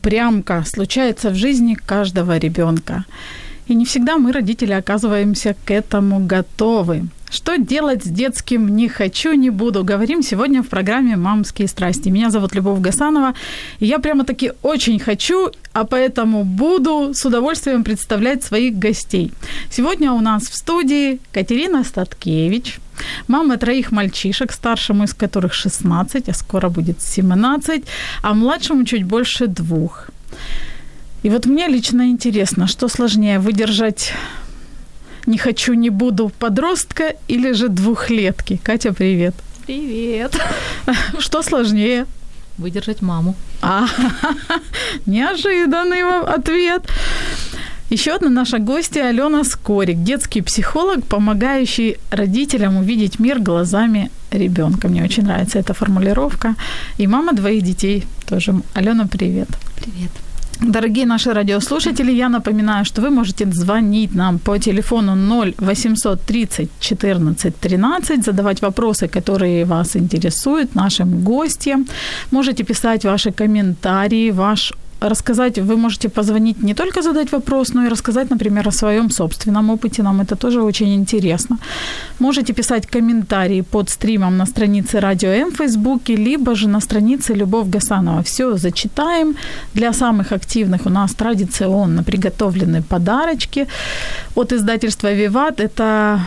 Упрямка случается в жизни каждого ребенка. И не всегда мы, родители, оказываемся к этому готовы. Что делать с детским «не хочу, не буду» говорим сегодня в программе «Мамские страсти». Меня зовут Любовь Гасанова, и я прямо-таки очень хочу, а поэтому буду с удовольствием представлять своих гостей. Сегодня у нас в студии Катерина Статкевич, мама троих мальчишек, старшему из которых 16, а скоро будет 17, а младшему чуть больше двух. И вот мне лично интересно, что сложнее выдержать не хочу, не буду подростка или же двухлетки? Катя, привет. Привет. Что сложнее? Выдержать маму. А, неожиданный вам ответ. Еще одна наша гостья Алена Скорик, детский психолог, помогающий родителям увидеть мир глазами ребенка. Мне очень нравится эта формулировка. И мама двоих детей тоже. Алена, привет. Привет. Дорогие наши радиослушатели, я напоминаю, что вы можете звонить нам по телефону 0 800 30 14 13, задавать вопросы, которые вас интересуют нашим гостям. Можете писать ваши комментарии, ваш рассказать, вы можете позвонить не только задать вопрос, но и рассказать, например, о своем собственном опыте. Нам это тоже очень интересно. Можете писать комментарии под стримом на странице Радио М в Фейсбуке, либо же на странице Любовь Гасанова. Все зачитаем. Для самых активных у нас традиционно приготовлены подарочки от издательства «Виват». Это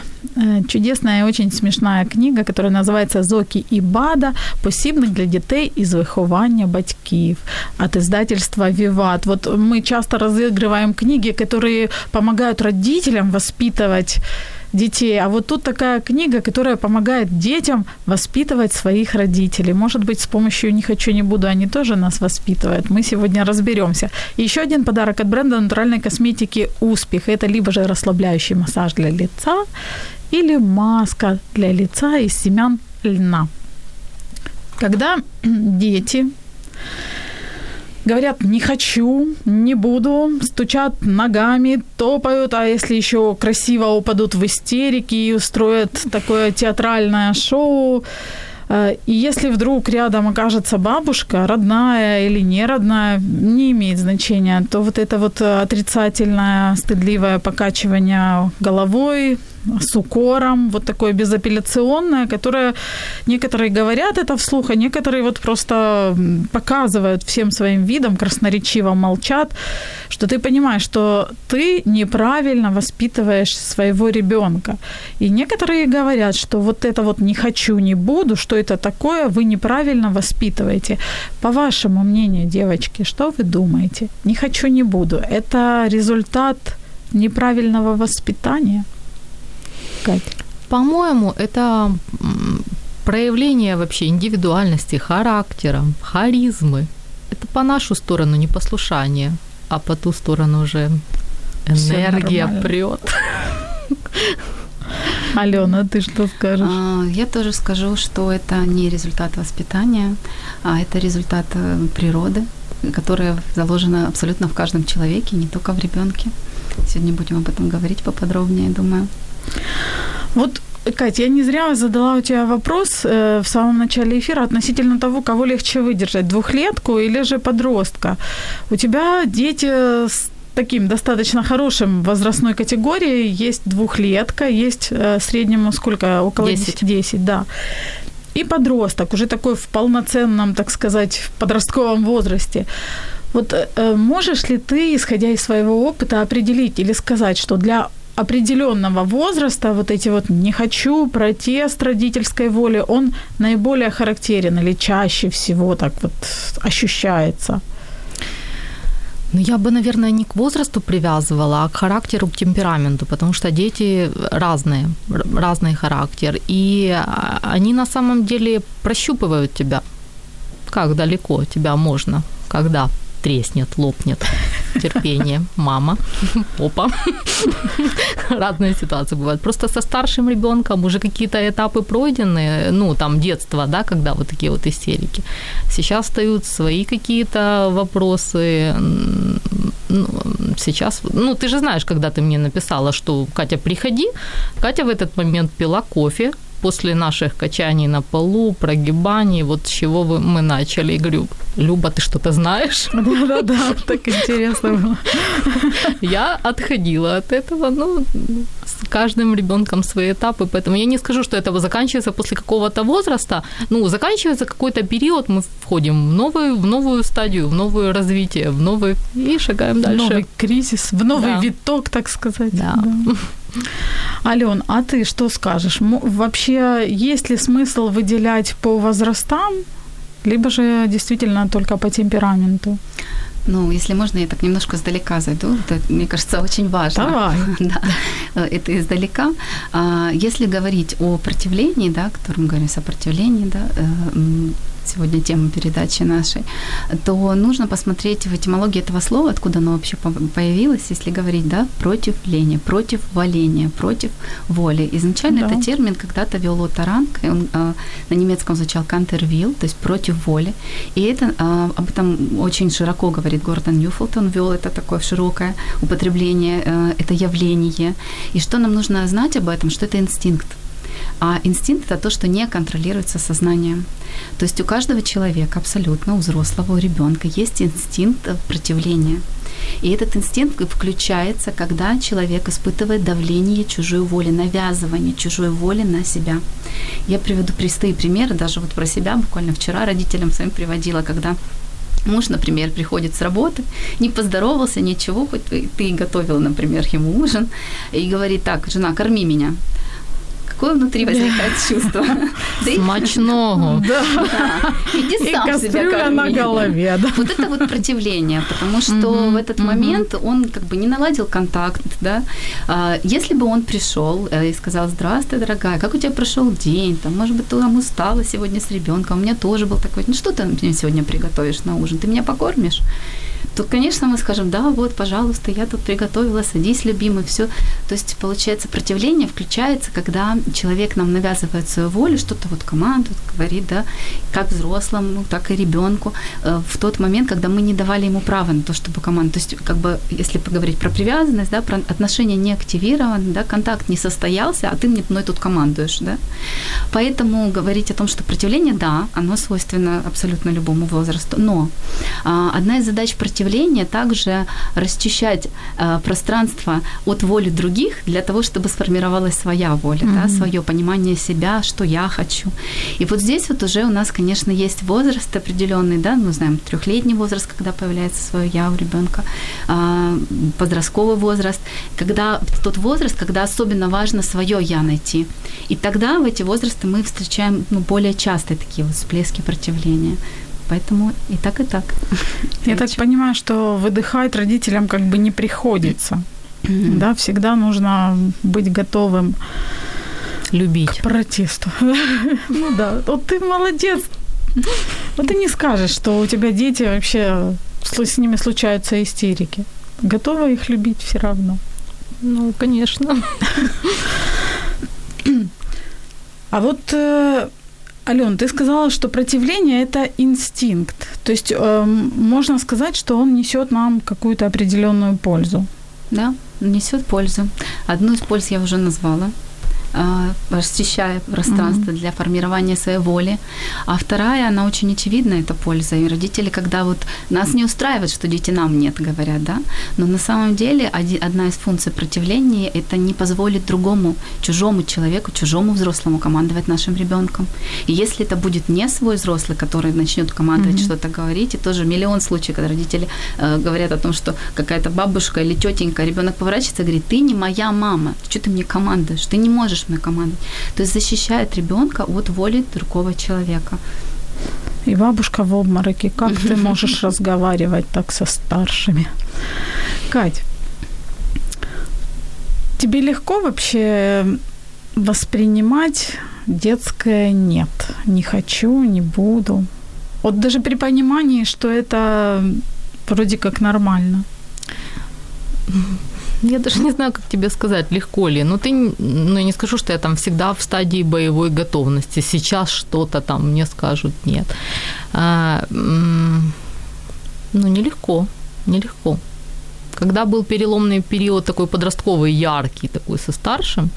чудесная и очень смешная книга, которая называется «Зоки і Бада. Посібник для дітей із виховання батьків» от издательства «Виват». Вот мы часто разыгрываем книги, которые помогают родителям воспитывать детей. А вот тут такая книга, которая помогает детям воспитывать своих родителей. Может быть, с помощью «Не хочу, не буду» они тоже нас воспитывают. Мы сегодня разберемся. Еще один подарок от бренда натуральной косметики «Успех». Это либо же расслабляющий массаж для лица, или маска для лица из семян льна. Когда дети говорят «не хочу», «не буду», стучат ногами, топают, а если еще красиво упадут в истерики и устроят такое театральное шоу, Э, И если вдруг рядом окажется бабушка, родная или не родная, не имеет значения, то вот это вот отрицательное, стыдливое покачивание головой с укором, вот такое безапелляционное, которое некоторые говорят это вслух, а некоторые вот просто показывают всем своим видом, красноречиво молчат, что ты понимаешь, что ты неправильно воспитываешь своего ребенка. И некоторые говорят, что вот это вот не хочу, не буду, что это такое, вы неправильно воспитываете. По вашему мнению, девочки, что вы думаете? Не хочу, не буду. Это результат неправильного воспитания? Катя. По-моему, это проявление вообще индивидуальности, характера, харизмы. Это по нашу сторону непослушание, а по ту сторону уже энергия прет. Алена, ты что скажешь? А, Я тоже скажу, что это не результат воспитания, а это результат э, природы, которая заложена абсолютно в каждом человеке, не только в ребенке. Сегодня будем об этом говорить поподробнее, я думаю. Вот Катя, я не зря задала у тебя вопрос э, в самом начале эфира относительно того, кого легче выдержать, двухлетку или же подростка. У тебя дети с таким достаточно хорошим возрастной категорией. Есть двухлетка, есть э, среднему сколько? Около 10. 10, да. И подросток, уже такой в полноценном, так сказать, в подростковом возрасте. Вот э, можешь ли ты, исходя из своего опыта, определить или сказать, что для определенного возраста вот эти вот «не хочу», протест родительской воли, он наиболее характерен или чаще всего так вот ощущается? Ну, я бы, наверное, не к возрасту привязывала, а к характеру, к темпераменту, потому что дети разные, разный характер. И они на самом деле прощупывают тебя. Как далеко тебя можно, когда треснет, лопнет терпение, мама, опа. Разные ситуации бывают. Просто со старшим ребенком уже какие-то этапы пройдены, ну, там, детство, да, когда вот такие вот истерики. Сейчас встают свои какие-то вопросы. Ну, сейчас, ну, ты же знаешь, когда ты мне написала, что Катя, приходи. Катя в этот момент пила кофе, после наших качаний на полу, прогибаний, вот с чего мы начали. И говорю, Люба, ты что-то знаешь? Да-да-да, так интересно было. Я отходила от этого, ну, с каждым ребенком свои этапы, поэтому я не скажу, что это заканчивается после какого-то возраста. Ну, заканчивается какой-то период, мы входим в новую, в новую стадию, в новое развитие, в новый и шагаем дальше. Новый кризис, в новый да. виток, так сказать. Да. да. Ален, а ты что скажешь? Вообще, есть ли смысл выделять по возрастам, либо же действительно только по темпераменту? Ну, если можно, я так немножко издалека зайду. Это, мне кажется, очень важно. Давай. да, это издалека. А, если говорить о противлении, да, о котором мы говорим, сопротивлении, да, э, сегодня тема передачи нашей, то нужно посмотреть в этимологии этого слова, откуда оно вообще появилось, если говорить, да, против лени, против валения, против воли. Изначально да. это термин когда-то вел Отто Ранк, он э, на немецком звучал «counterwill», то есть против воли. И это, э, об этом очень широко говорит Гордон Ньюфелд, он вел это такое широкое употребление, э, это явление. И что нам нужно знать об этом, что это инстинкт. А инстинкт – это то, что не контролируется сознанием. То есть у каждого человека, абсолютно, у взрослого, у ребенка есть инстинкт противления. И этот инстинкт включается, когда человек испытывает давление чужой воли, навязывание чужой воли на себя. Я приведу простые примеры, даже вот про себя буквально вчера родителям своим приводила, когда Муж, например, приходит с работы, не поздоровался, ничего, хоть ты, ты готовила, например, ему ужин, и говорит, так, жена, корми меня какое внутри возникает чувство? Смачного. Да. Иди сам себя корми. на голове. Вот это вот противление, потому что в этот момент он как бы не наладил контакт, да. А, если бы он пришел э, и сказал, здравствуй, дорогая, как у тебя прошел день, там, может быть, ты там устала сегодня с ребенком, у меня тоже был такой, ну что ты мне сегодня приготовишь на ужин, ты меня покормишь? То, конечно, мы скажем, да, вот, пожалуйста, я тут приготовила, садись, любимый, все. То есть, получается, сопротивление включается, когда человек нам навязывает свою волю, что-то вот команду говорит, да, как взрослому, так и ребенку, э, в тот момент, когда мы не давали ему права на то, чтобы команду, то есть, как бы, если поговорить про привязанность, да, про отношения не активированы, да, контакт не состоялся, а ты мне мной тут командуешь, да. Поэтому говорить о том, что сопротивление, да, оно свойственно абсолютно любому возрасту, но а, одна из задач против сопротивление также расчищать э, пространство от воли других для того, чтобы сформировалась своя воля, mm-hmm. да, свое понимание себя, что я хочу. И вот здесь вот уже у нас, конечно, есть возраст определенный, да, мы знаем трехлетний возраст, когда появляется свое я у ребенка, э, подростковый возраст, когда тот возраст, когда особенно важно свое я найти. И тогда в эти возрасты мы встречаем ну, более частые такие вот всплески противления. Поэтому и так, и так. Я так понимаю, что выдыхать родителям как бы не приходится. Да, всегда нужно быть готовым любить. К протесту. Ну да, вот ты молодец. Вот ты не скажешь, что у тебя дети вообще с ними случаются истерики. Готова их любить все равно. Ну, конечно. А вот э, Ален, ты сказала, что противление это инстинкт. То есть э, можно сказать, что он несет нам какую-то определенную пользу. Да, несет пользу. Одну из польз я уже назвала. Э, расчищая пространство для формирования своей воли. А вторая, она очень очевидна, это польза. И родители, когда вот нас не устраивает, что дети нам нет, говорят, да, но на самом деле один, одна из функций противления – это не позволить другому, чужому человеку, чужому взрослому командовать нашим ребенком. И если это будет не свой взрослый, который начнет командовать, mm-hmm. что-то говорить, и тоже миллион случаев, когда родители э, говорят о том, что какая-то бабушка или тетенька, ребенок поворачивается и говорит, ты не моя мама, что ты мне командуешь, ты не можешь мне командовать. То есть защищает ребенка от воли другого человека. И бабушка в обмороке. Как ты можешь разговаривать так со старшими? Кать, тебе легко вообще воспринимать детское «нет». Не хочу, не буду. Вот даже при понимании, что это вроде как нормально. Я даже не знаю, как тебе сказать, легко ли. Ну, ты, ну, я не скажу, что я там всегда в стадии боевой готовности. Сейчас что-то там мне скажут нет. А, ну, нелегко, нелегко. Когда был переломный период такой подростковый, яркий такой со старшим,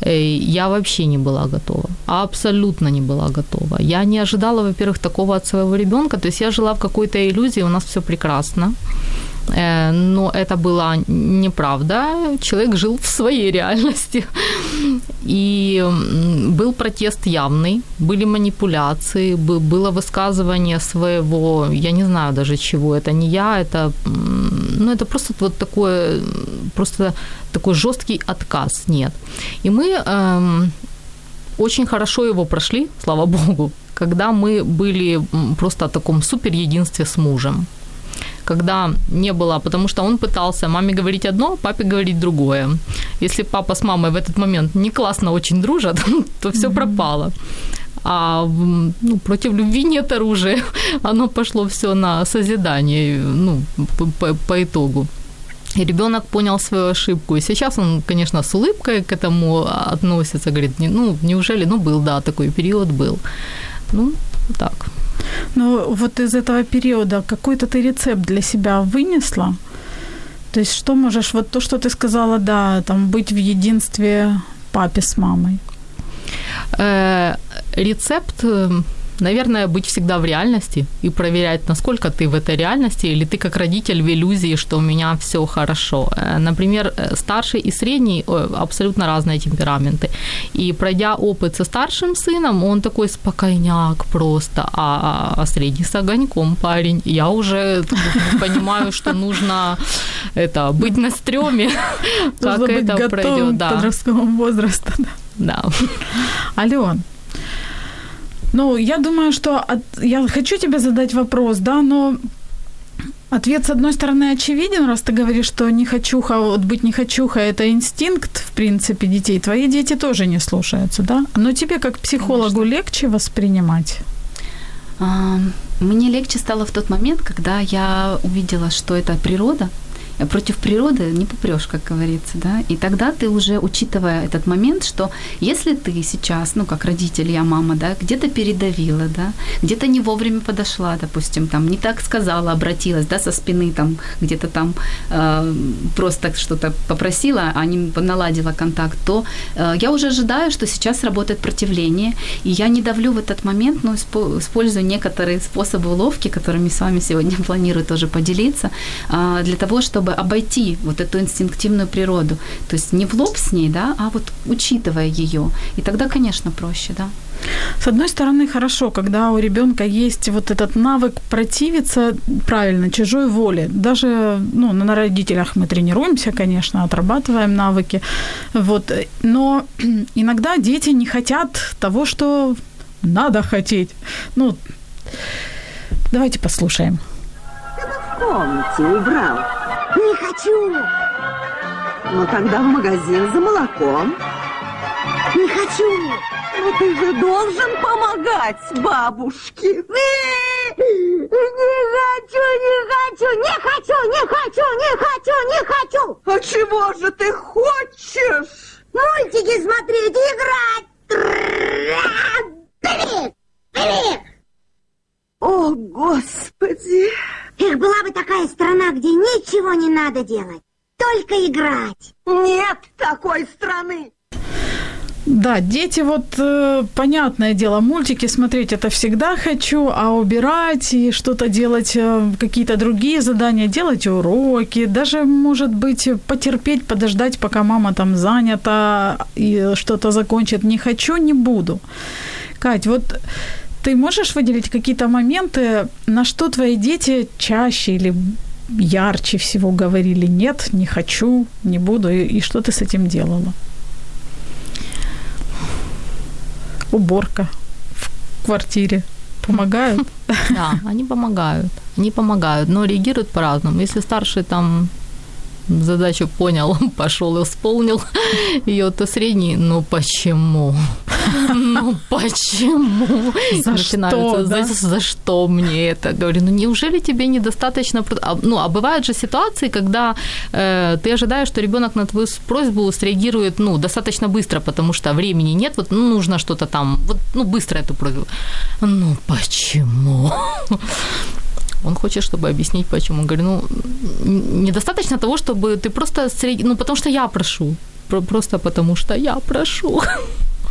э, я вообще не была готова. Абсолютно не была готова. Я не ожидала, во-первых, такого от своего ребенка. То есть я жила в какой-то иллюзии, у нас все прекрасно. Э, но это была неправда. Человек жил в своей реальности. И был протест явный, были манипуляции, было высказывание своего, я не знаю даже чего, это не я, это, ну, это просто вот такое, просто такой жесткий отказ, нет. И мы эм, очень хорошо его прошли, слава богу, когда мы были просто в таком супер единстве с мужем когда не было, потому что он пытался маме говорить одно, папе говорить другое. Если папа с мамой в этот момент не классно очень дружат, то все mm-hmm. пропало. А ну, против любви нет оружия. Оно пошло все на созидание, ну, по, по итогу. И ребенок понял свою ошибку. И сейчас он, конечно, с улыбкой к этому относится. Говорит, ну, неужели, ну, был, да, такой период был. Ну, так. Ну, вот из этого периода какой-то ты рецепт для себя вынесла? То есть что можешь, вот то, что ты сказала, да, там быть в единстве папе с мамой? Э, рецепт э, наверное, быть всегда в реальности и проверять, насколько ты в этой реальности, или ты как родитель в иллюзии, что у меня все хорошо. Э, например, э, старший и средний абсолютно разные темпераменты. И пройдя опыт со старшим сыном, он такой спокойняк просто, а, а средний с огоньком парень. Я уже понимаю, что нужно это, быть на стреме, как это пройдет. Да. подросткового возраста. Да. Ален, ну, я думаю, что от... я хочу тебе задать вопрос, да, но Ответ, с одной стороны, очевиден, раз ты говоришь, что не хочуха, вот быть не хочуха – это инстинкт, в принципе, детей. Твои дети тоже не слушаются, да? Но тебе, как психологу, Конечно. легче воспринимать? А, мне легче стало в тот момент, когда я увидела, что это природа – против природы не попрешь, как говорится, да, и тогда ты уже, учитывая этот момент, что если ты сейчас, ну, как родитель, я мама, да, где-то передавила, да, где-то не вовремя подошла, допустим, там, не так сказала, обратилась, да, со спины, там, где-то там э, просто что-то попросила, а не наладила контакт, то э, я уже ожидаю, что сейчас работает противление, и я не давлю в этот момент, но использую некоторые способы уловки, которыми с вами сегодня планирую тоже поделиться, э, для того, чтобы чтобы обойти вот эту инстинктивную природу. То есть не в лоб с ней, да, а вот учитывая ее. И тогда, конечно, проще, да. С одной стороны, хорошо, когда у ребенка есть вот этот навык противиться правильно чужой воле. Даже ну, на родителях мы тренируемся, конечно, отрабатываем навыки. Вот. Но иногда дети не хотят того, что надо хотеть. Ну, давайте послушаем. в комнате убрал. Не хочу. Ну тогда в магазин за молоком. Не хочу. Ну ты же должен помогать бабушке. Не хочу, не хочу, не хочу, не хочу, не хочу, не хочу. А чего же ты хочешь? Мультики смотреть, играть. О, Господи! Эх, была бы такая страна, где ничего не надо делать, только играть. Нет такой страны. Да, дети, вот э, понятное дело, мультики смотреть это всегда хочу, а убирать и что-то делать, э, какие-то другие задания, делать уроки, даже, может быть, потерпеть, подождать, пока мама там занята и что-то закончит, не хочу, не буду. Кать, вот ты можешь выделить какие-то моменты, на что твои дети чаще или ярче всего говорили «нет, не хочу, не буду», и, и что ты с этим делала? Уборка в квартире помогают? Да, они помогают. Они помогают, но реагируют по-разному. Если старший там задачу понял, пошел исполнил ее, то средний, ну почему? Ну почему? За что, за, да? за что мне это? Говорю, ну неужели тебе недостаточно... А, Ну, а бывают же ситуации, когда э, ты ожидаешь, что ребенок на твою просьбу среагирует, ну, достаточно быстро, потому что времени нет, вот ну, нужно что-то там, вот, ну, быстро эту просьбу. Ну, почему? Он хочет, чтобы объяснить, почему. Говорю, ну, недостаточно того, чтобы ты просто... среди- Ну, потому что я прошу. Про- Просто потому что я прошу.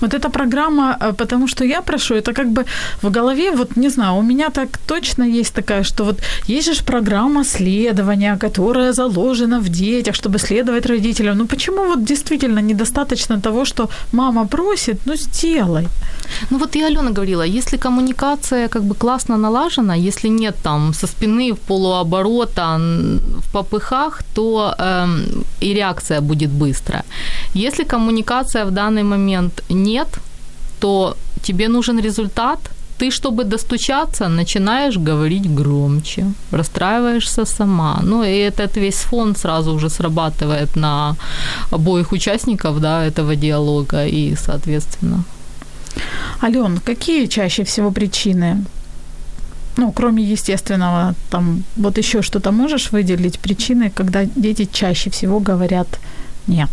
Вот эта программа, э, потому что я прошу, это как бы в голове, вот не знаю, у меня так точно есть такая, что вот есть же программа следования, которая заложена в детях, чтобы следовать родителям. Ну почему вот действительно недостаточно того, что мама просит, ну сделай. Ну вот и Алена говорила, если коммуникация как бы классно налажена, если нет там со спины в полуоборота, в попыхах, то эм, и реакция будет быстрая. Если коммуникация в данный момент нет, то тебе нужен результат, ты, чтобы достучаться, начинаешь говорить громче, расстраиваешься сама. Ну, и этот весь фон сразу уже срабатывает на обоих участников да, этого диалога, и, соответственно, Ален, какие чаще всего причины? Ну, кроме естественного, там вот еще что-то можешь выделить причины, когда дети чаще всего говорят нет.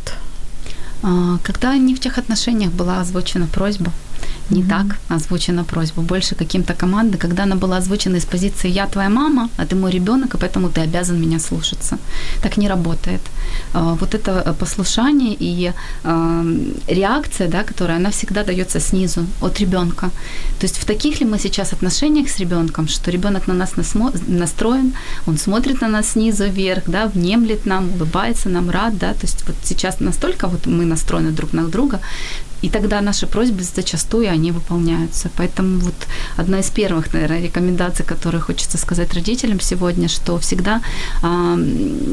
А, Когда в тех отношениях была озвучена просьба, не Мгм. так озвучена просьба, больше каким-то команды, когда она была озвучена из позиции «я твоя мама, а ты мой ребенок, и поэтому ты обязан меня слушаться». Так не работает. А, Вот это э, послушание и а, реакция, да, которая, она всегда дается снизу, от ребенка. То есть в таких ли мы сейчас отношениях с ребенком, что ребенок на нас настроен, он смотрит на нас снизу вверх, да, внемлет нам, улыбается нам, рад, да, то есть вот сейчас настолько вот мы настроены друг на друга, и тогда наши просьбы зачастую они выполняются. Поэтому вот одна из первых, наверное, рекомендаций, которые хочется сказать родителям сегодня, что всегда а,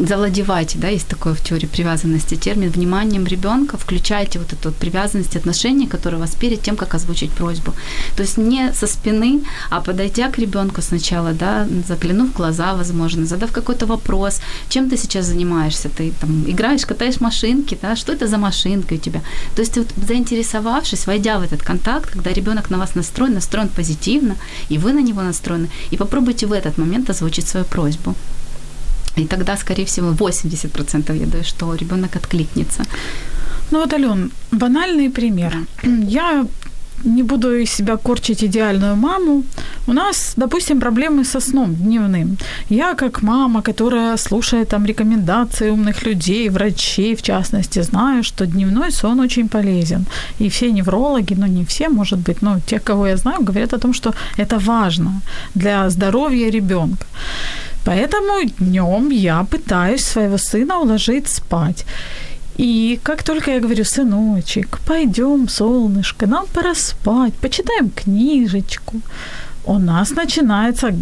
завладевайте, да, есть такое в теории привязанности термин, вниманием ребенка, включайте вот эту вот привязанность, отношения, которые у вас перед тем, как озвучить просьбу. То есть не со спины, а подойдя к ребенку сначала, да, заглянув в глаза, возможно, задав какой-то вопрос, чем ты сейчас занимаешься, ты там играешь, катаешь машинки, да, что это за машинка у тебя. То есть вот заинтересовавшись, войдя в этот контакт, когда ребенок на вас настроен, настроен позитивно, и вы на него настроены, и попробуйте в этот момент озвучить свою просьбу. И тогда, скорее всего, 80% я думаю, что ребенок откликнется. Ну вот, Ален, банальный пример. Я не буду из себя корчить идеальную маму. У нас, допустим, проблемы со сном дневным. Я, как мама, которая слушает там рекомендации умных людей, врачей, в частности, знаю, что дневной сон очень полезен. И все неврологи, ну не все, может быть, но те, кого я знаю, говорят о том, что это важно для здоровья ребенка. Поэтому днем я пытаюсь своего сына уложить спать. И как только я говорю, сыночек, пойдем, солнышко, нам пора спать, почитаем книжечку, у нас начинается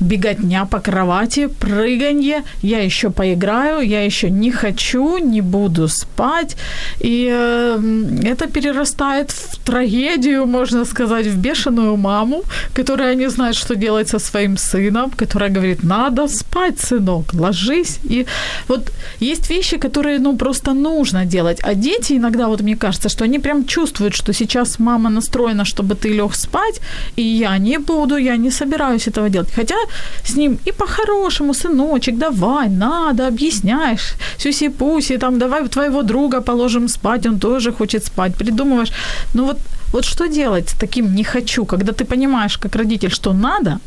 беготня по кровати, прыганье, я еще поиграю, я еще не хочу, не буду спать. И э, это перерастает в трагедию, можно сказать, в бешеную маму, которая не знает, что делать со своим сыном, которая говорит, надо спать, сынок, ложись. И вот есть вещи, которые, ну, просто нужно делать. А дети иногда, вот мне кажется, что они прям чувствуют, что сейчас мама настроена, чтобы ты лег спать, и я не буду, я не собираюсь этого делать. Хотя с ним и по-хорошему, сыночек, давай, надо, объясняешь, сюси-пуси, там, давай твоего друга положим спать, он тоже хочет спать, придумываешь. Ну вот, вот что делать с таким «не хочу», когда ты понимаешь, как родитель, что надо,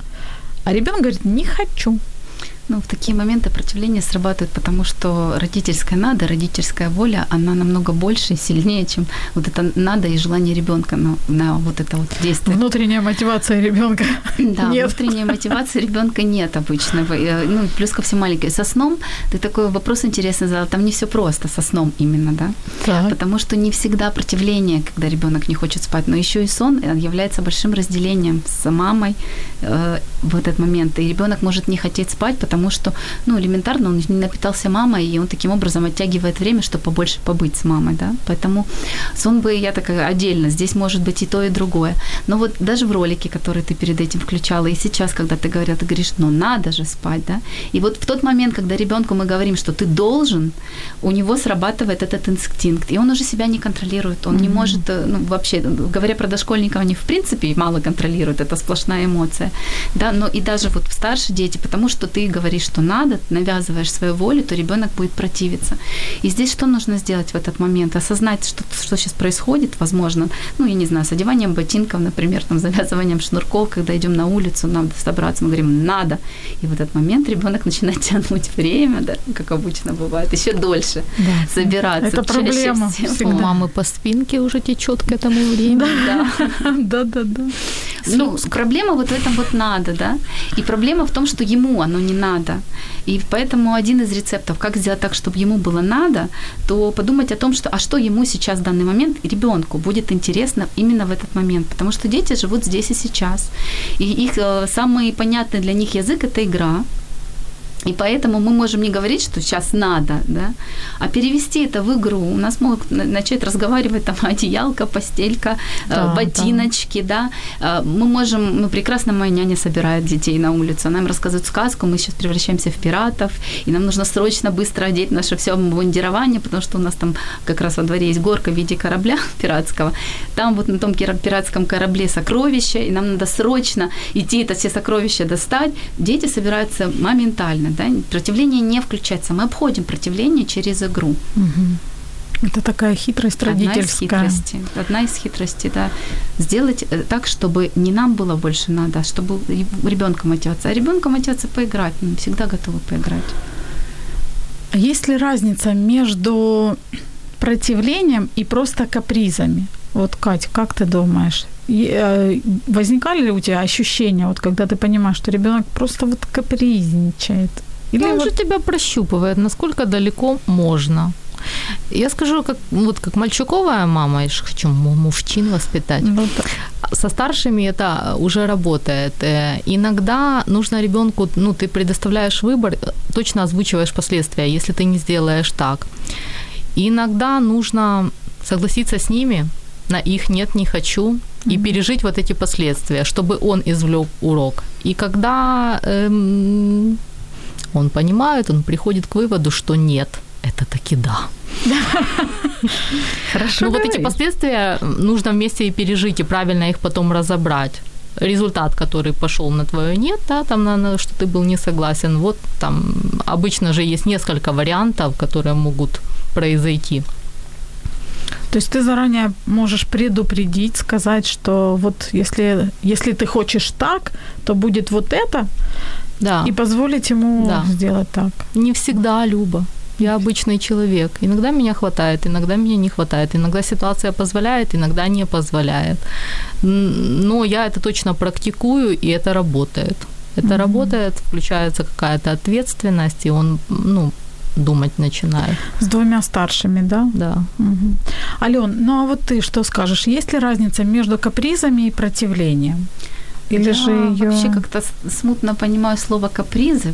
а ребенок говорит «не хочу». Ну, в такие моменты противление срабатывает, потому что родительская надо, родительская воля, она намного больше и сильнее, чем вот это надо и желание ребенка на, на вот это вот действие. Внутренняя мотивация ребенка. Да, нет. внутренней мотивации ребенка нет обычно. Э, Ну, плюс ко всему маленький. Со сном ты такой вопрос интересный задал. Там не все просто со сном именно, да? Так. Потому что не всегда противление, когда ребенок не хочет спать, но еще и сон э, является большим разделением с мамой э, в этот момент. И ребенок может не хотеть спать, потому что, ну, элементарно он не напитался мамой, и он таким образом оттягивает время, чтобы побольше побыть с мамой, да. Поэтому сон бы я такая отдельно. Здесь может быть и то, и другое. Но вот даже в ролике, который ты перед этим включала, и сейчас, когда ты говорила, ты говоришь, ну надо же спать, да. И вот в тот момент, когда ребенку мы говорим, что ты должен, у него срабатывает этот инстинкт, и он уже себя не контролирует, он не может, э, ну, вообще, говоря про дошкольников, они в принципе мало контролируют, это сплошная эмоция, да, но и даже вот старшие дети, потому что ты говоришь, что надо, навязываешь свою волю, то ребенок будет противиться. И здесь что нужно сделать в этот момент? Осознать, что, что сейчас происходит, возможно, ну, я не знаю, с одеванием ботинков, например, там, завязыванием шнурков, когда идем на улицу, надо собраться, мы говорим, надо. И в этот момент ребенок начинает тянуть время, да, как обычно бывает, еще дольше собираться. Это Чаще проблема всего. У мамы по спинке уже течет к этому времени. Да, да, да. Ну, проблема вот в этом вот надо, да. И проблема в том, что ему оно не надо. И поэтому один из рецептов, как сделать так, чтобы ему было надо, то подумать о том, что, а что ему сейчас в данный момент, ребенку будет интересно именно в этот момент. Потому что дети живут здесь и сейчас. И их э, самый понятный для них язык – это игра. И поэтому мы можем не говорить, что сейчас надо, да, а перевести это в игру. У нас могут на- начать разговаривать там одеялка, постелька, Да, э, ботиночки, да. Э, Мы можем, ну, прекрасно моя няня собирает детей на улицу, она им рассказывает сказку, мы сейчас превращаемся в пиратов, и нам нужно срочно быстро одеть наше все обмундирование, потому что у нас там как раз во дворе есть горка в виде корабля пиратского. Там вот на том пиратском корабле сокровища, и нам надо срочно идти это все сокровища достать. Дети собираются моментально, да, противление не включается. Мы обходим противление через игру. Это такая хитрость Одна из родительская. хитростей. Одна из хитростей, да. Сделать э, так, чтобы не нам было больше надо, а чтобы ребенка мотивация. А ребенка мотивация поиграть. Мы всегда готовы поиграть. А Есть ли разница между противлением и просто капризами? Вот, Кать, как ты думаешь? Э, возникали ли у тебя ощущения, вот когда ты понимаешь, что ребенок просто вот капризничает? Или он вот- же тебя прощупывает, насколько далеко можно. Я скажу, как, вот как мальчуковая мама, я же хочу му- мужчин воспитать. Ну. Со старшими это уже работает. Э, Иногда нужно ребенку, ну, ты предоставляешь выбор, точно озвучиваешь последствия, если ты не сделаешь так. Иногда нужно согласиться с ними на их нет, не хочу, и пережить вот эти последствия, чтобы он извлек урок. И когда эм, он понимает, он приходит к выводу, что нет, это таки да. Хорошо Ну вот эти последствия нужно вместе и пережить, и правильно их потом разобрать. Результат, который пошел на твое нет, да, там на что ты был не согласен. Вот там обычно же есть несколько вариантов, которые могут произойти. То есть ты заранее можешь предупредить, сказать, что вот если, если ты хочешь так, то будет вот это, Да. и позволить ему Да. сделать так. Не всегда, Люба. Я обычный человек. Иногда меня хватает, иногда меня не хватает. Иногда ситуация позволяет, иногда не позволяет. Но я это точно практикую, и это работает. Это работает, включается какая-то ответственность, и он, ну, думать начинает. С двумя старшими, да? Да. Мгм. Ален, ну а вот ты что скажешь? Есть ли разница между капризами и противлением? Или Я же её... вообще как-то смутно понимаю слово капризы.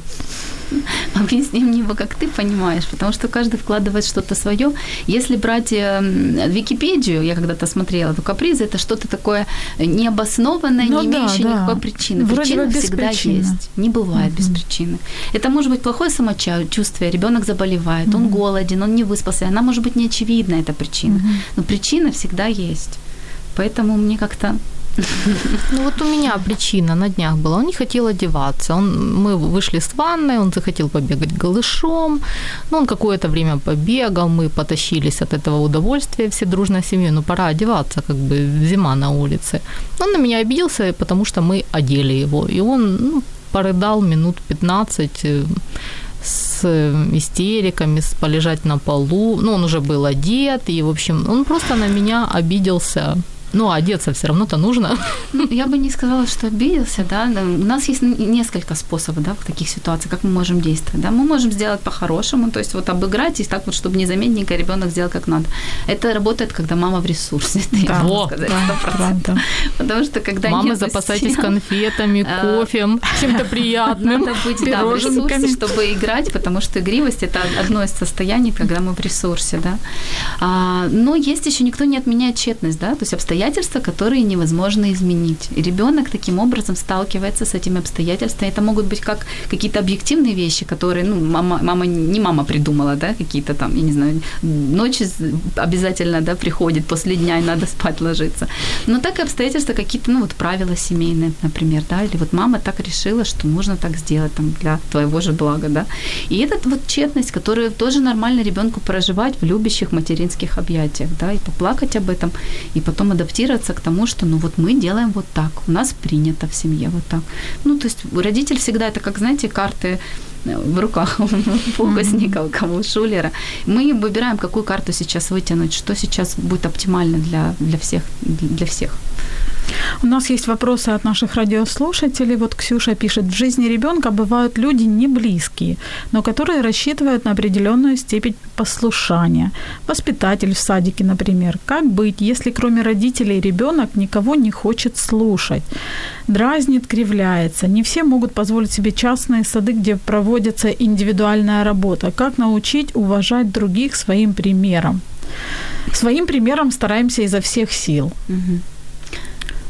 Объясни мне его, как ты понимаешь, потому что каждый вкладывает что-то свое. Если брать эм, Википедию, я когда-то смотрела, то капризы это что-то такое необоснованное, Ну не да, имеющее да. никакой причины. Вроде Причина всегда причины. есть. Не бывает без причины. Это может быть плохое самочувствие, ребенок заболевает, он голоден, он не выспался. Она может быть неочевидна, эта причина. Но причина всегда есть. Поэтому мне как-то Ну вот у меня причина на днях была. Он не хотел одеваться. Он, мы вышли с ванной, он захотел побегать голышом. Ну, он какое-то время побегал, мы потащились от этого удовольствия, все дружно семьей. Ну, пора одеваться, как бы зима на улице. Он на меня обиделся, потому что мы одели его. И он ну, порыдал минут 15 э, с истериками, с полежать на полу. Ну, он уже был одет, и, в общем, он просто на меня обиделся ну, а одеться все равно-то нужно. Ну, я бы не сказала, что обиделся, да. У нас есть несколько способов, да, в таких ситуациях, как мы можем действовать, да. Мы можем сделать по-хорошему, то есть вот обыграть и так вот, чтобы незаметненько ребенок сделал как надо. Это работает, когда мама в ресурсе, это да, я могу сказать, да, да. Потому что когда Мамы, запасайтесь сил, конфетами, а, кофе, чем-то приятным, Надо быть, да, в ресурсе, чтобы играть, потому что игривость – это одно из состояний, когда мы в ресурсе, да. А, но есть еще никто не отменяет тщетность, да, то есть обстоятельства обстоятельства, которые невозможно изменить. И ребенок таким образом сталкивается с этими обстоятельствами. Это могут быть как какие-то объективные вещи, которые, ну, мама, мама не мама придумала, да, какие-то там, я не знаю, ночи обязательно, да, приходит после дня и надо спать ложиться. Но так и обстоятельства какие-то, ну, вот правила семейные, например, да, или вот мама так решила, что нужно так сделать там для твоего же блага, да. И это вот тщетность, которую тоже нормально ребенку проживать в любящих материнских объятиях, да, и поплакать об этом, и потом адаптироваться адаптироваться к тому, что ну вот мы делаем вот так, у нас принято в семье вот так. Ну, то есть родитель всегда это, как, знаете, карты э, в руках фокусника, у кого шулера. Мы выбираем, какую карту сейчас вытянуть, что сейчас будет оптимально для, для всех. Для всех. У нас есть вопросы от наших радиослушателей. Вот Ксюша пишет, в жизни ребенка бывают люди не близкие, но которые рассчитывают на определенную степень послушания. Воспитатель в садике, например. Как быть, если кроме родителей ребенок никого не хочет слушать? Дразнит, кривляется. Не все могут позволить себе частные сады, где проводится индивидуальная работа. Как научить уважать других своим примером? Своим примером стараемся изо всех сил. Угу.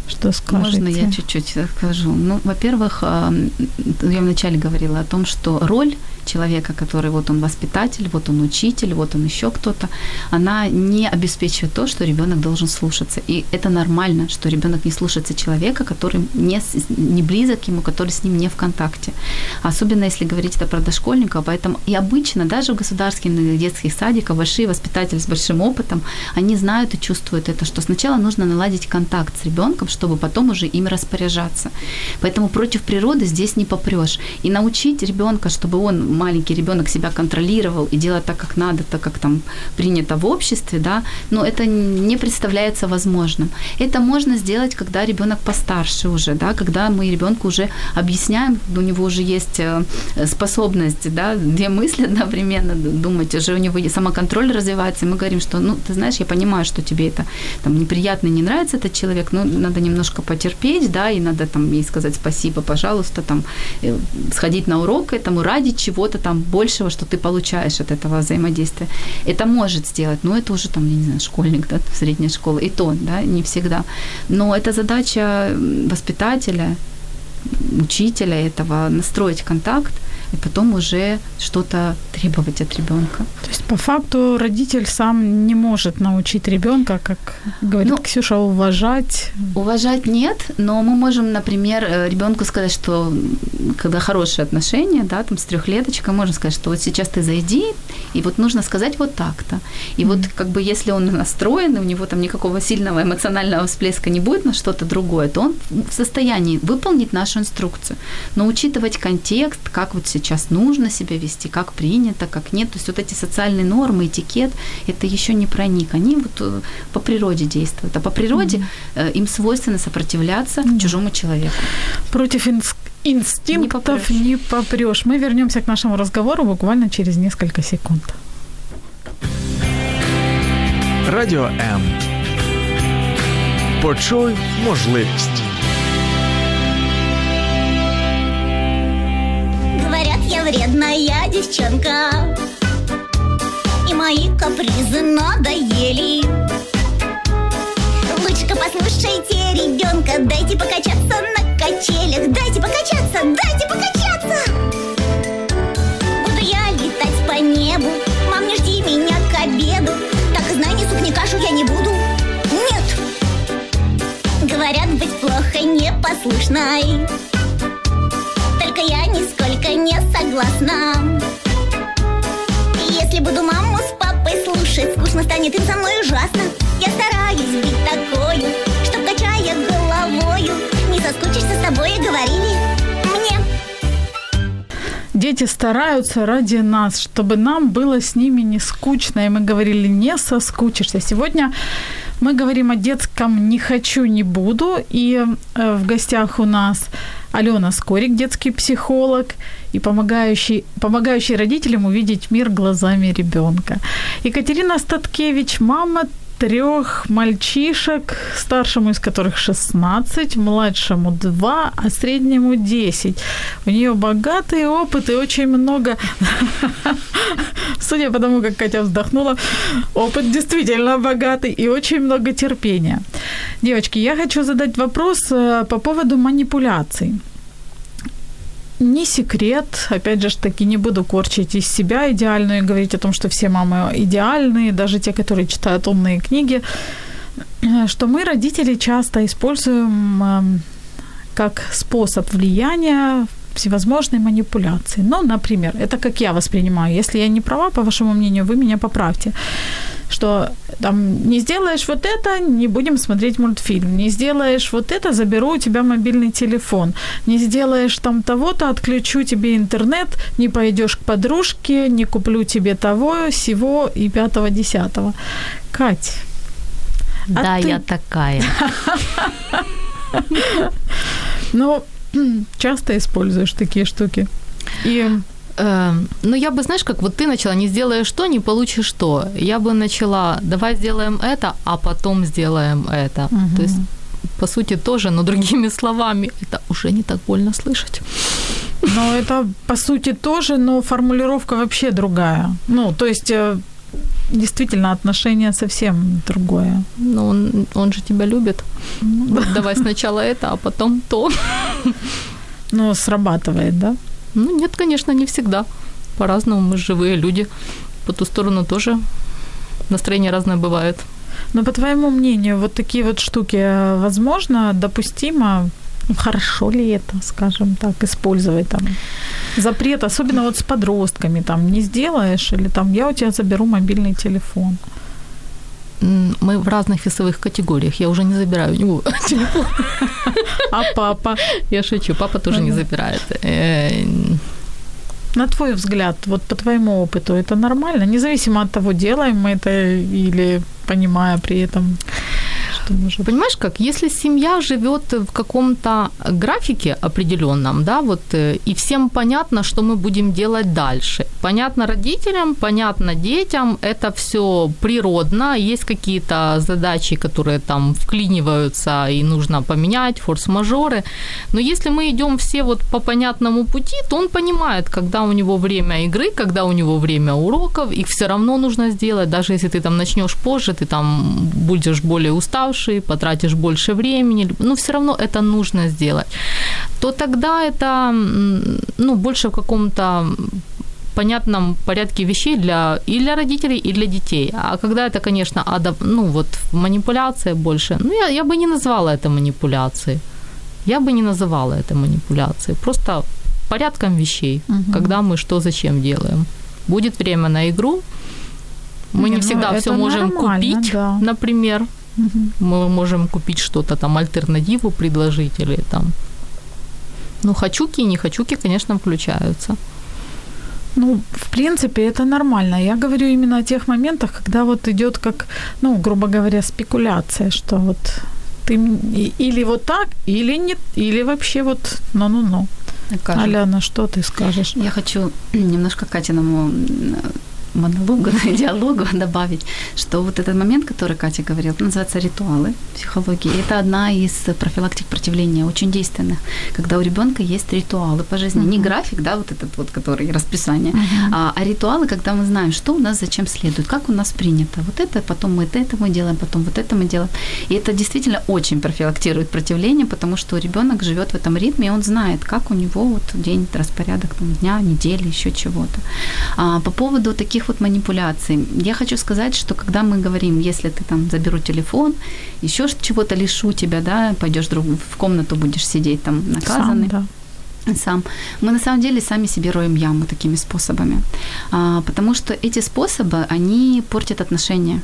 Что скажете? Можно я чуть-чуть скажу? Ну, во-первых, я вначале говорила о том, что роль человека, который вот он воспитатель, вот он учитель, вот он еще кто-то, она не обеспечивает то, что ребенок должен слушаться. И это нормально, что ребенок не слушается человека, который не, не близок ему, который с ним не в контакте. Особенно если говорить это про дошкольников. Поэтому и обычно даже в государственных детских садиках большие воспитатели с большим опытом, они знают и чувствуют это, что сначала нужно наладить контакт с ребенком, чтобы потом уже им распоряжаться. Поэтому против природы здесь не попрешь. И научить ребенка, чтобы он маленький ребенок себя контролировал и делать так, как надо, так, как там принято в обществе, да, но это не представляется возможным. Это можно сделать, когда ребенок постарше уже, да, когда мы ребенку уже объясняем, у него уже есть э, способность, да, две мысли одновременно думать, уже у него самоконтроль развивается, и мы говорим, что, ну, ты знаешь, я понимаю, что тебе это там неприятно, не нравится этот человек, но надо немножко потерпеть, да, и надо там ей сказать спасибо, пожалуйста, там, э, сходить на урок этому ради чего-то там большего, что ты получаешь от этого взаимодействия. Это может сделать, но это уже там, я не знаю, школьник, да, средняя школа, и то, да, не всегда. Но это задача воспитателя, учителя этого, настроить контакт – и потом уже что-то требовать от ребенка. То есть по факту родитель сам не может научить ребенка, как говорит ну, Ксюша, уважать. Уважать нет, но мы можем, например, э, ребенку сказать, что когда хорошие отношения, да, там с трехлеточкой, можно сказать, что вот сейчас ты зайди, и вот нужно сказать вот так-то. И mm-hmm. вот как бы если он настроен, у него там никакого сильного эмоционального всплеска не будет на что-то другое, то он в состоянии выполнить нашу инструкцию. Но учитывать контекст, как вот сейчас нужно себя вести, как принято, как нет. То есть вот эти социальные нормы, этикет, это еще не проник. Они вот э, по природе действуют. А по природе mm-hmm. им свойственно сопротивляться mm-hmm. чужому человеку. Против инс- инстинктов не попрешь. Мы вернемся к нашему разговору буквально через несколько секунд. Радіо М. Почуй можливість. Вредная девчонка. И мои капризы надоели. Лучше послушайте ребенка Дайте покачаться на качелях Дайте покачаться, дайте покачаться. Буду я летать по небу Мам, не жди меня к обеду. Так и знай, ни суп, ни кашу я не буду. Нет. Говорят, быть плохо непослушной не согласна Если буду маму с папой слушать Скучно станет им со мной ужасно Я стараюсь быть такой, Чтоб, качая головою Не соскучишься с тобой, говорили Мне дети стараются ради нас, чтобы нам было с ними не скучно. И мы говорили, не соскучишься. Сегодня мы говорим о детском «не хочу, не буду». И э, в гостях у нас Алена Скорик, детский психолог и помогающий, помогающий родителям увидеть мир глазами ребенка. Екатерина Статкевич, мама трех мальчишек, старшему из которых 16, младшему 2, а среднему 10. У нее богатый опыт и очень много, судя по тому, как Катя вздохнула, опыт действительно богатый и очень много терпения. Девочки, я хочу задать вопрос э, по поводу манипуляций не секрет, опять же таки не буду корчить из себя идеальную и говорить о том, что все мамы идеальные, даже те, которые читают умные книги, что мы, родители, часто используем эм, как способ влияния всевозможные манипуляции. Ну, например, это как я воспринимаю. Если я не права, по вашему мнению, вы меня поправьте что там не сделаешь вот это, не будем смотреть мультфильм, не сделаешь вот это, заберу у тебя мобильный телефон, не сделаешь там того-то, отключу тебе интернет, не пойдешь к подружке, не куплю тебе того, сего и пятого, десятого. Кать. А да, ты... я такая. Ну, часто используешь такие штуки. И Эм, ну, я бы, знаешь, как вот ты начала, не сделаешь то, не получишь то. Я бы начала, давай сделаем это, а потом сделаем это. Угу. То есть, по сути, тоже, но другими словами. Это уже не так больно слышать. Ну, это, по сути, тоже, но формулировка вообще другая. Ну, то есть, э, действительно, отношение совсем другое. Ну, он, он же тебя любит. Ну, давай сначала это, а потом то. Ну, срабатывает, да? Ну, нет, конечно, не всегда. По-разному мы живые люди. По ту сторону тоже настроение разное бывает. Но по твоему мнению, вот такие вот штуки э, возможно, допустимо? Хорошо ли это, скажем так, использовать там запрет, особенно вот с подростками, там не сделаешь или там я у тебя заберу мобильный телефон? Мы в разных весовых категориях. Я уже не забираю у него телефон. А папа? Я шучу, папа тоже не забирает. Э, На твой взгляд, вот по твоему опыту, это нормально? Независимо от того, делаем мы это или понимая при этом что может... Понимаешь как, если семья живет в каком-то графике определенном, да, вот, э, и всем понятно, что мы будем делать дальше. Понятно родителям, понятно детям, это все природно, есть какие-то задачи, которые там вклиниваются и нужно поменять, форс-мажоры. Но если мы идем все вот по понятному пути, то он понимает, когда у него время игры, когда у него время уроков, их все равно нужно сделать, даже если ты там начнешь позже, ты там будешь более уставший, хороший, потратишь больше времени, но все равно это нужно сделать, то тогда это ну, больше в каком-то понятном порядке вещей для и для родителей, и для детей. А когда это, конечно, адап, ну вот манипуляция больше, ну я, я бы не назвала это манипуляцией. Я бы не называла это манипуляцией. Просто порядком вещей, угу. когда мы что зачем делаем. Будет время на игру, мы не, не ну, всегда все можем купить, да. например. Мы можем купить что-то там, альтернативу предложить или там. Ну, хочуки и не хочуки, конечно, включаются. Ну, в принципе, это нормально. Я говорю именно о тех моментах, когда вот идет как, ну, грубо говоря, спекуляция, что вот ты или вот так, или нет, или вообще вот ну-ну-ну. Аляна, что ты скажешь? Я хочу немножко Катиному монологу, диалогу добавить, что вот этот момент, который Катя говорила, называется ритуалы психологии. Это одна из профилактик противления, очень действенных, когда у ребенка есть ритуалы по жизни. Uh-huh. Не график, да, вот этот вот, который расписание, uh-huh. а, а ритуалы, когда мы знаем, что у нас зачем следует, как у нас принято. Вот это, потом мы это мы делаем, потом вот это мы делаем. И это действительно очень профилактирует противление, потому что ребенок живет в этом ритме, и он знает, как у него вот день, распорядок там, дня, недели, еще чего-то. А, по поводу таких таких вот манипуляций. Я хочу сказать, что когда мы говорим, если ты там заберу телефон, еще чего-то лишу тебя, да, пойдешь друг в комнату будешь сидеть там наказанный. Сам, да сам. Мы на самом деле сами себе роем яму такими способами. А, потому что эти способы, они портят отношения.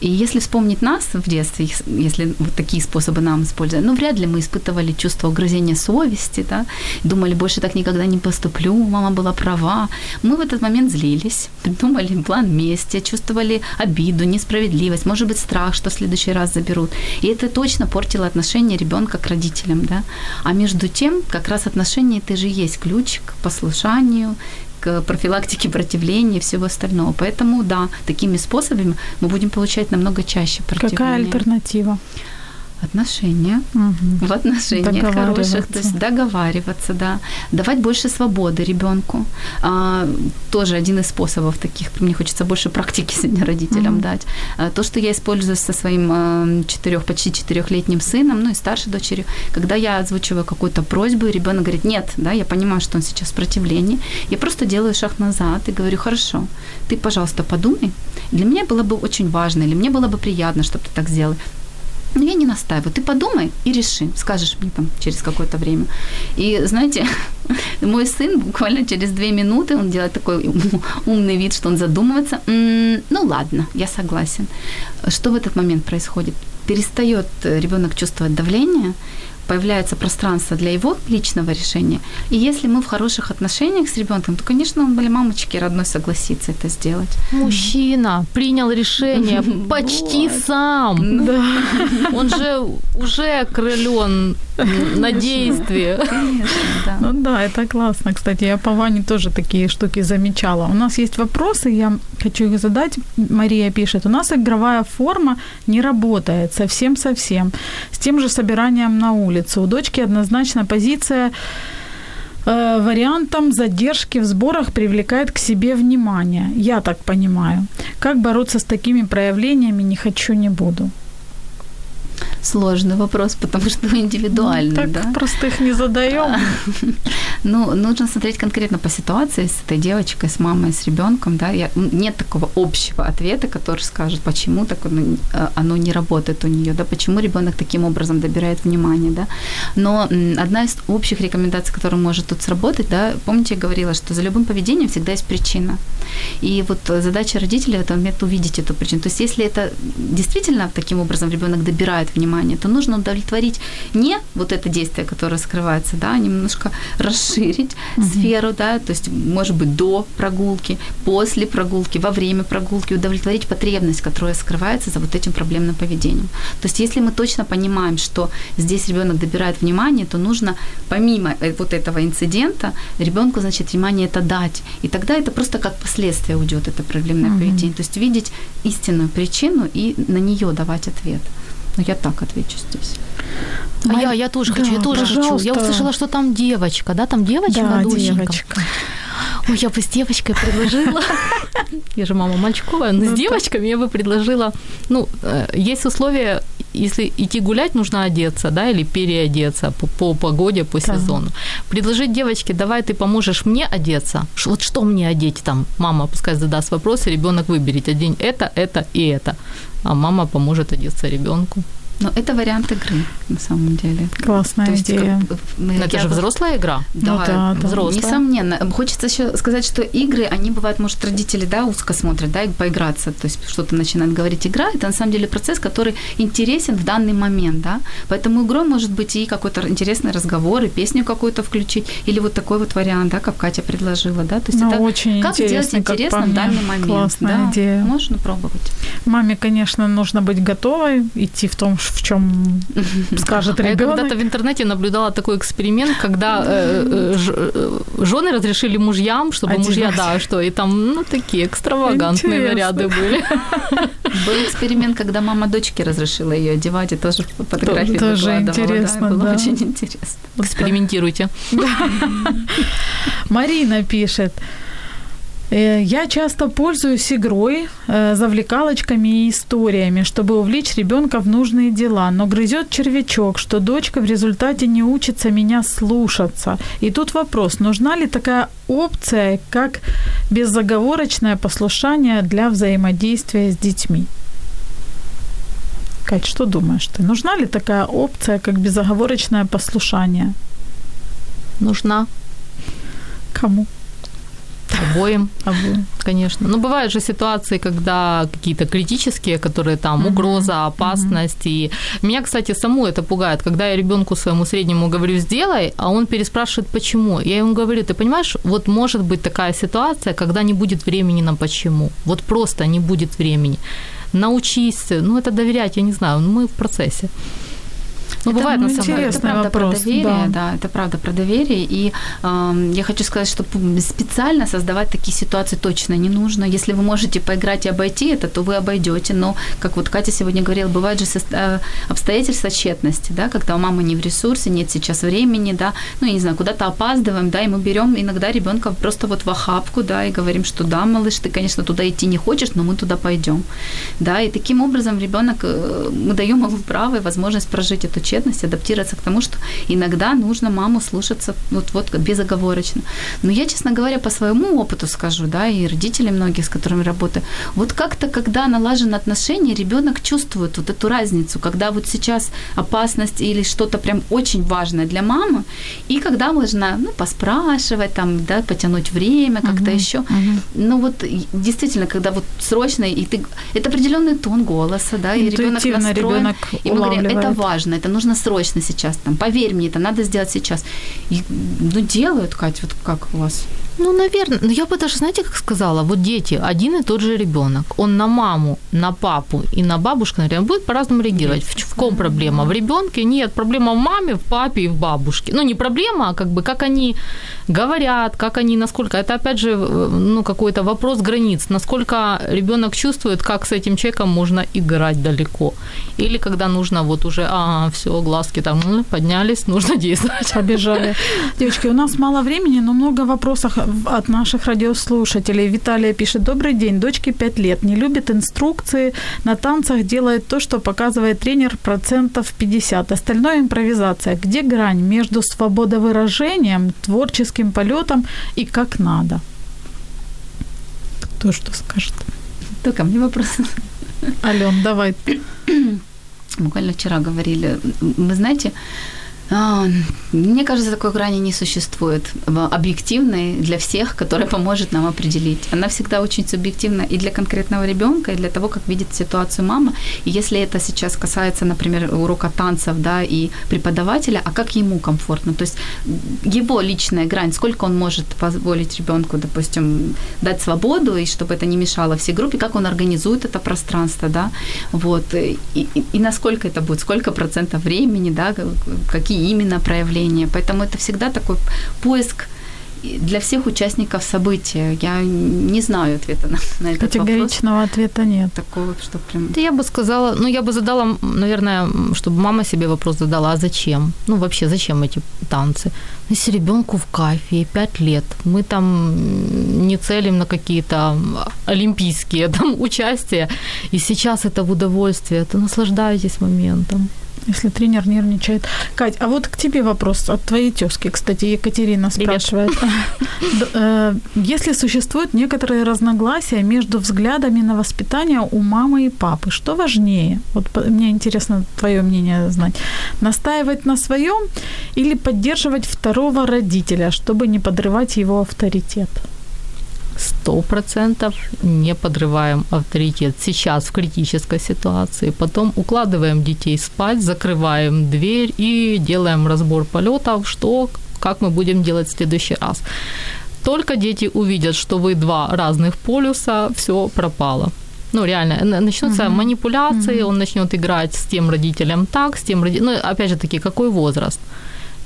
И если вспомнить нас в детстве, ес- если вот такие способы нам использовать, ну, вряд ли мы испытывали чувство угрызения совести, да, думали, больше так никогда не поступлю, мама была права. Мы в этот момент злились, придумали план мести, чувствовали обиду, несправедливость, может быть, страх, что в следующий раз заберут. И это точно портило отношение ребенка к родителям, да. А между тем, как раз отношения это же есть ключ к послушанию, к профилактике противления и всего остального. Поэтому, да, такими способами мы будем получать намного чаще противление. Какая альтернатива? Отношения. Мгм. В отношениях хороших, то есть договариваться, да, давать больше свободы ребенку. А, тоже один из способов таких. Мне хочется больше практики сегодня родителям Мгм. дать. А, то, что я использую со своим четырех, почти четырехлетним сыном, ну и старшей дочерью, когда я озвучиваю какую-то просьбу, и ребенок говорит, нет, да, я понимаю, что он сейчас в сопротивлении, я просто делаю шаг назад и говорю, хорошо, ты, пожалуйста, подумай. Для меня было бы очень важно, или мне было бы приятно, чтобы ты так сделал. Но я не настаиваю. Ты подумай и реши. Скажешь мне там через какое-то время. И знаете, мой сын буквально через две минуты, он делает такой ум- умный вид, что он задумывается. «М, ну ладно, я согласен. Что в этот момент происходит? Перестает ребенок чувствовать давление, появляется пространство для его личного решения. И если мы в хороших отношениях с ребенком, то, конечно, он, были мамочки родной согласится это сделать. Мужчина принял решение почти сам. Да. Он же уже крылен на действие. Конечно, да. Ну да, это классно. Кстати, я по Ване тоже такие штуки замечала. У нас есть вопросы, я хочу их задать. Мария пишет, у нас игровая форма не работает совсем-совсем. С тем же собиранием на улицу. У дочки однозначно позиция э, вариантом задержки в сборах привлекает к себе внимание. Я так понимаю. Как бороться с такими проявлениями, не хочу, не буду. Сложный вопрос, потому что индивидуальный, так да. простых не задаем. Ну, нужно смотреть конкретно по ситуации с этой девочкой, с мамой, с ребенком, да. Я, нет такого общего ответа, который скажет, почему так оно, э, оно не работает у нее, да, почему ребенок таким образом добирает внимание, да. Но одна из общих рекомендаций, которая может тут сработать, да, помните, я говорила, что за любым поведением всегда есть причина. И вот задача родителей в этом момент увидеть эту причину. То есть, если это действительно таким образом ребенок добирает внимание, то нужно удовлетворить не вот это действие, которое скрывается, да, а немножко расширить сферу, да, то есть, может быть, до прогулки, после прогулки, во время прогулки, удовлетворить потребность, которая скрывается за вот этим проблемным поведением. То есть, если мы точно понимаем, что здесь ребенок добирает внимание, то нужно помимо э, вот этого инцидента ребенку, значит, внимание это дать. И тогда это просто как последствие уйдет это проблемное поведение. То есть видеть истинную причину и на нее давать ответ. Ну, я так отвечу здесь. А я, я тоже хочу, я Да, тоже хочу. Я пожалуйста. услышала, что там девочка, да, там девочка Да, девочка. Ой, я бы с девочкой предложила. Я же мама мальчиковая, но Ну, с так. девочками я бы предложила. Ну, э, есть условия, если идти гулять, нужно одеться, да, или переодеться по, по погоде, по сезону. Предложить девочке, давай ты поможешь мне одеться. Вот что мне одеть там? Мама пускай задаст вопрос, и ребенок выберет. Одень это, это и это. А мама поможет одеться ребенку. Но это вариант игры, на самом деле. Классная То есть, идея. как мы- Но это же взрослая игра. Да, Ну да, да. Взрослая. Несомненно. Хочется еще сказать, что игры, они бывают, может, родители, да, узко смотрят, да, и поиграться, то есть что-то начинают говорить. Игра – это на самом деле процесс, который интересен в данный момент, да, поэтому игрой может быть и какой-то интересный разговор, и песню какую-то включить, или вот такой вот вариант, да, как Катя предложила, да, то есть Ну, это очень как сделать интересно, в данный момент, Классная да, идея. можно пробовать. Маме, конечно, нужно быть готовой идти в том, в чем скажет А я ребенок. когда-то в интернете наблюдала такой эксперимент, когда э, э, э, жены разрешили мужьям, чтобы мужья, Одевать. да, что, и там, ну, такие экстравагантные Интересно. наряды были. Был эксперимент, когда мама дочке разрешила ее одевать, и тоже фотографии тоже интересно, да, было да. очень интересно. Экспериментируйте. Марина пишет. «Э, Я часто пользуюсь игрой, э, завлекалочками и историями, чтобы увлечь ребенка в нужные дела, но грызет червячок, что дочка в результате не учится меня слушаться. И тут вопрос, нужна ли такая опция, как безоговорочное послушание для взаимодействия с детьми? Кать, что думаешь ты? Нужна ли такая опция, как безоговорочное послушание? Нужна. Кому? Обоим, Обоим. конечно. Но бывают же ситуации, когда какие-то критические, которые там угроза, опасность. И меня, кстати, саму это пугает, когда я ребенку своему среднему говорю «сделай», а он переспрашивает «почему?». Я ему говорю, ты понимаешь, вот может быть такая ситуация, когда не будет времени на «почему». Вот просто не будет времени. Научись, ну это доверять, я не знаю, мы в процессе. Ну, это, бывает, на это самом деле. интересный правда вопрос, про доверие, да. да. это правда про доверие. И эм, я хочу сказать, что специально создавать такие ситуации точно не нужно. Если вы можете поиграть и обойти это, то вы обойдете. Но, как вот Катя сегодня говорила, бывают же э, обстоятельства тщетности, да, когда у мамы не в ресурсе, нет сейчас времени, да, ну, я не знаю, куда-то опаздываем, да, и мы берем иногда ребенка просто вот в охапку, да, и говорим, что да, малыш, ты, конечно, туда идти не хочешь, но мы туда пойдем, да, и таким образом ребенок, э, мы даем ему право и возможность прожить эту тщетность, адаптироваться к тому, что иногда нужно маму слушаться вот, вот безоговорочно. Но я, честно говоря, по своему опыту скажу, да, и родители многие, с которыми работаю, вот как-то, когда налажены отношения, ребенок чувствует вот эту разницу, когда вот сейчас опасность или что-то прям очень важное для мамы, и когда можно, ну, поспрашивать, там, да, потянуть время как-то еще. Ну, вот действительно, когда вот срочно, и ты, это определенный тон голоса, да, и ребенок настроен, ребенок и мы говорим, это важно, это нужно срочно сейчас, там, поверь мне, это надо сделать сейчас. И, ну, делают, Кать, вот как у вас? Ну, наверное. Но я бы даже, знаете, как сказала, вот дети, один и тот же ребенок, он на маму, на папу и на бабушку, наверное, будет по-разному реагировать. В, в ком проблема? В ребенке? Нет, проблема в маме, в папе и в бабушке. Ну, не проблема, а как бы как они говорят, как они, насколько... Это, опять же, э, ну, какой-то вопрос границ. Насколько ребенок чувствует, как с этим человеком можно играть далеко. Или когда нужно вот уже, а, все, глазки там поднялись, нужно действовать. Побежали. Девочки, у нас мало времени, но много вопросов от наших радиослушателей. Виталия пишет, добрый день, дочке 5 лет, не любит инструкции, на танцах делает то, что показывает тренер процентов 50, остальное импровизация. Где грань между свободовыражением, творческим полетом и как надо? Кто что скажет? Только мне вопрос. Ален, давай. Буквально вчера говорили. Вы знаете, мне кажется, такой грани не существует объективной для всех, которая поможет нам определить. Она всегда очень субъективна и для конкретного ребенка, и для того, как видит ситуацию мама. И если это сейчас касается, например, урока танцев, да, и преподавателя, а как ему комфортно? То есть его личная грань, сколько он может позволить ребенку, допустим, дать свободу, и чтобы это не мешало всей группе, как он организует это пространство, да, вот, и, и, и насколько это будет, сколько процентов времени, да, какие именно проявления. Поэтому это всегда такой поиск для всех участников события. Я не знаю ответа на, на этот вопрос. Категоричного ответа нет. Такого, что прям... Да я бы сказала, ну я бы задала, наверное, чтобы мама себе вопрос задала, а зачем? Ну вообще, зачем эти танцы? Если ребенку в кайфе, ей 5 лет, мы там не целим на какие-то олимпийские там участия, и сейчас это в удовольствие, то наслаждайтесь моментом. Если тренер нервничает. Кать, а вот к тебе вопрос от твоей тезки, кстати, Екатерина спрашивает. Э, Если существуют некоторые разногласия между взглядами на воспитание у мамы и папы, что важнее? Вот мне интересно твое мнение знать. Настаивать на своем или поддерживать второго родителя, чтобы не подрывать его авторитет? Сто процентов не подрываем авторитет. Сейчас в критической ситуации. Потом укладываем детей спать, закрываем дверь и делаем разбор полетов, что, как мы будем делать в следующий раз. Только дети увидят, что вы два разных полюса, все пропало. Ну, реально, начнутся манипуляции, он начнет играть с тем родителем так, с тем родителем. Ну, опять же таки, какой возраст?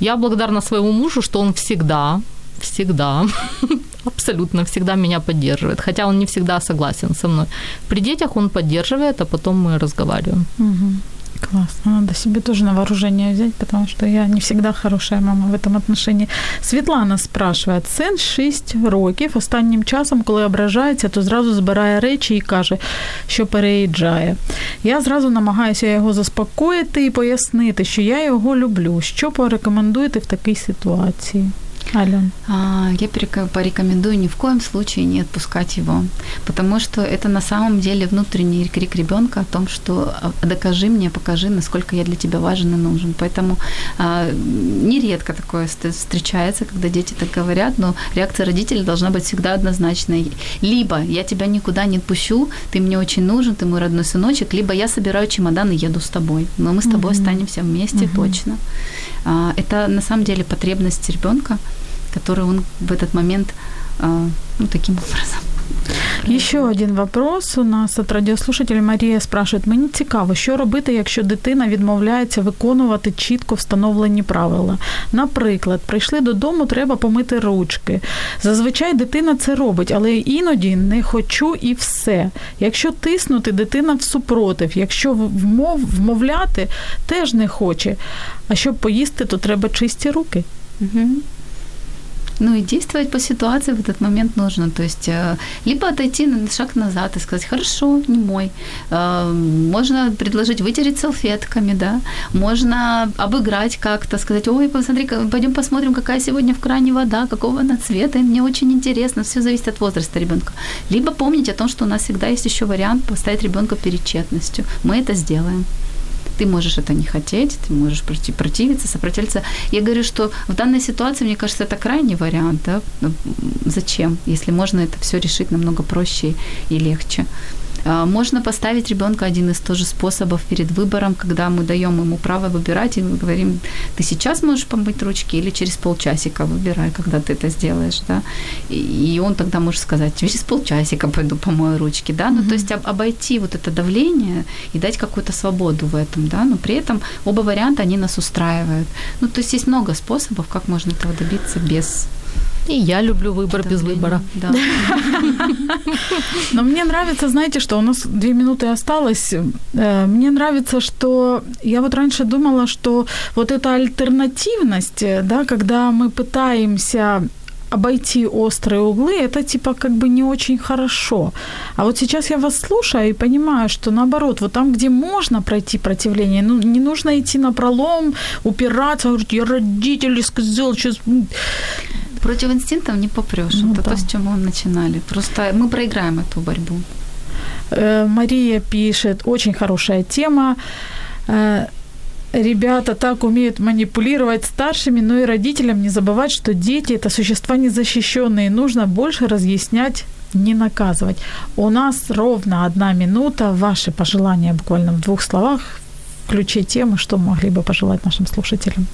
Я благодарна своему мужу, что он всегда, всегда, абсолютно всегда меня поддерживает, хотя он не всегда согласен со мной. При детях он поддерживает, а потом мы разговариваем. Классно. Надо себе тоже на вооружение взять, потому что я не всегда хорошая мама в этом отношении. Світлана спрашиває, син 6 років, останнім часом, коли ображається, то зразу збирає речі і каже, що переїжджає. Я зразу намагаюся його заспокоїти і пояснити, що я його люблю. Що порекомендуєте в такій ситуації? Ален. А, Я порекомендую ни в коем случае не отпускать его, потому что это на самом деле внутренний крик ребенка о том, что а, докажи мне, покажи, насколько я для тебя важен и нужен. Поэтому а, нередко такое ст- встречается, когда дети так говорят, но реакция родителей должна быть всегда однозначной. Либо я тебя никуда не отпущу, ты мне очень нужен, ты мой родной сыночек, либо я собираю чемодан и еду с тобой, но мы с тобой останемся вместе точно. А, Это на самом деле потребность ребенка, который он в этот момент ну, таким образом. Ще один вопрос у нас від радіослушателя Марія спрашує: мені цікаво, що робити, якщо дитина відмовляється виконувати чітко встановлені правила. Наприклад, прийшли додому, треба помити ручки. Зазвичай дитина це робить, але іноді не хочу і все. Якщо тиснути, дитина в супротив. Якщо вмов, вмовляти, теж не хоче. А щоб поїсти, то треба чисті руки. Мгм. Ну и действовать по ситуации в этот момент нужно. То есть э, либо отойти на шаг назад и сказать, хорошо, не мой. Э, Можно предложить вытереть салфетками, да. Можно обыграть как-то, сказать, ой, посмотри, пойдем посмотрим, какая сегодня в кране вода, какого она цвета, и мне очень интересно. Все зависит от возраста ребенка. Либо помнить о том, что у нас всегда есть еще вариант поставить ребенка перед честностью. Мы это сделаем ты можешь это не хотеть, ты можешь проти- противиться, сопротивляться. Я говорю, что в данной ситуации, мне кажется, это крайний вариант. Да? Зачем, если можно это все решить намного проще и легче. А, Можно поставить ребенка один из тоже способов перед выбором, когда мы даем ему право выбирать и мы говорим, ты сейчас можешь помыть ручки или через полчасика выбирай, когда ты это сделаешь, да. И он тогда может сказать, через полчасика пойду помою ручки, да. Ну, то есть об- обойти вот это давление и дать какую-то свободу в этом, да. Но при этом оба варианта, они нас устраивают. Ну, то есть есть много способов, как можно этого добиться без И я люблю выбор без выбора. Да. Но мне нравится, знаете, что у нас две минуты осталось. Э, Мне нравится, что я вот раньше думала, что вот эта альтернативность, э, да, когда мы пытаемся обойти острые углы, это типа как бы не очень хорошо. А вот сейчас я вас слушаю и понимаю, что наоборот, вот там, где можно пройти противление, ну, не нужно идти на пролом, упираться, говорить, я родители сказал, сейчас... Против инстинктов не попрешь. Ну это да. то, с чего мы начинали. Просто мы проиграем эту борьбу. Э, Мария пишет, очень хорошая тема. Э, Ребята так умеют манипулировать старшими, но и родителям не забывать, что дети это существа незащищенные. Нужно больше разъяснять, не наказывать. У нас ровно одна минута. Ваши пожелания буквально в двух словах ключе темы, что могли бы пожелать нашим слушателям.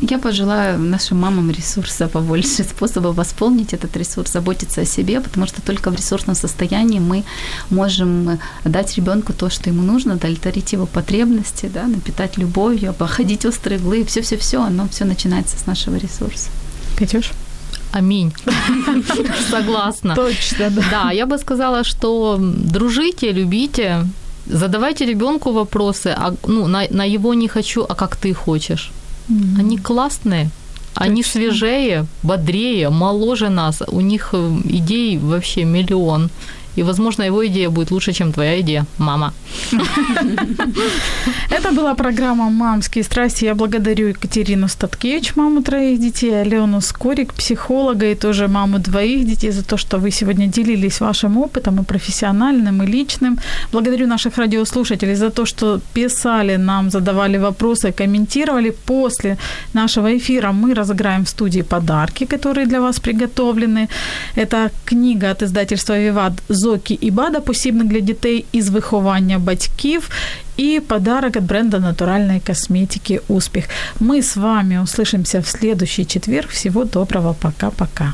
Я пожелаю нашим мамам ресурса побольше, способов восполнить этот ресурс, заботиться о себе, потому что только в ресурсном состоянии мы можем дать ребенку то, что ему нужно, удовлетворить его потребности, да, напитать любовью, обходить острые углы, все-все-все, оно все начинается с нашего ресурса. Катюш? Аминь. Согласна. Точно, да. Да, я бы сказала, что дружите, любите, задавайте ребенку вопросы, а, ну, на, на его не хочу, а как ты хочешь. Они классные, они Точно. свежее, бодрее, моложе нас, у них э, идей вообще миллион. И, возможно, его идея будет лучше, чем твоя идея, мама. Это была программа «Мамские страсти». Я благодарю Екатерину Статкевич, маму троих детей, Алену Скорик, психолога и тоже маму двоих детей за то, что вы сегодня делились вашим опытом и профессиональным, и личным. Благодарю наших радиослушателей за то, что писали нам, задавали вопросы, комментировали. После нашего эфира мы разыграем в студии подарки, которые для вас приготовлены. Это книга от издательства «Виват» «Зокі і Бада. Посібник для дітей із виховання батьків» и подарок от бренда натуральной косметики «Успех». Мы с вами услышимся в следующий четверг. Всего доброго. Пока-пока.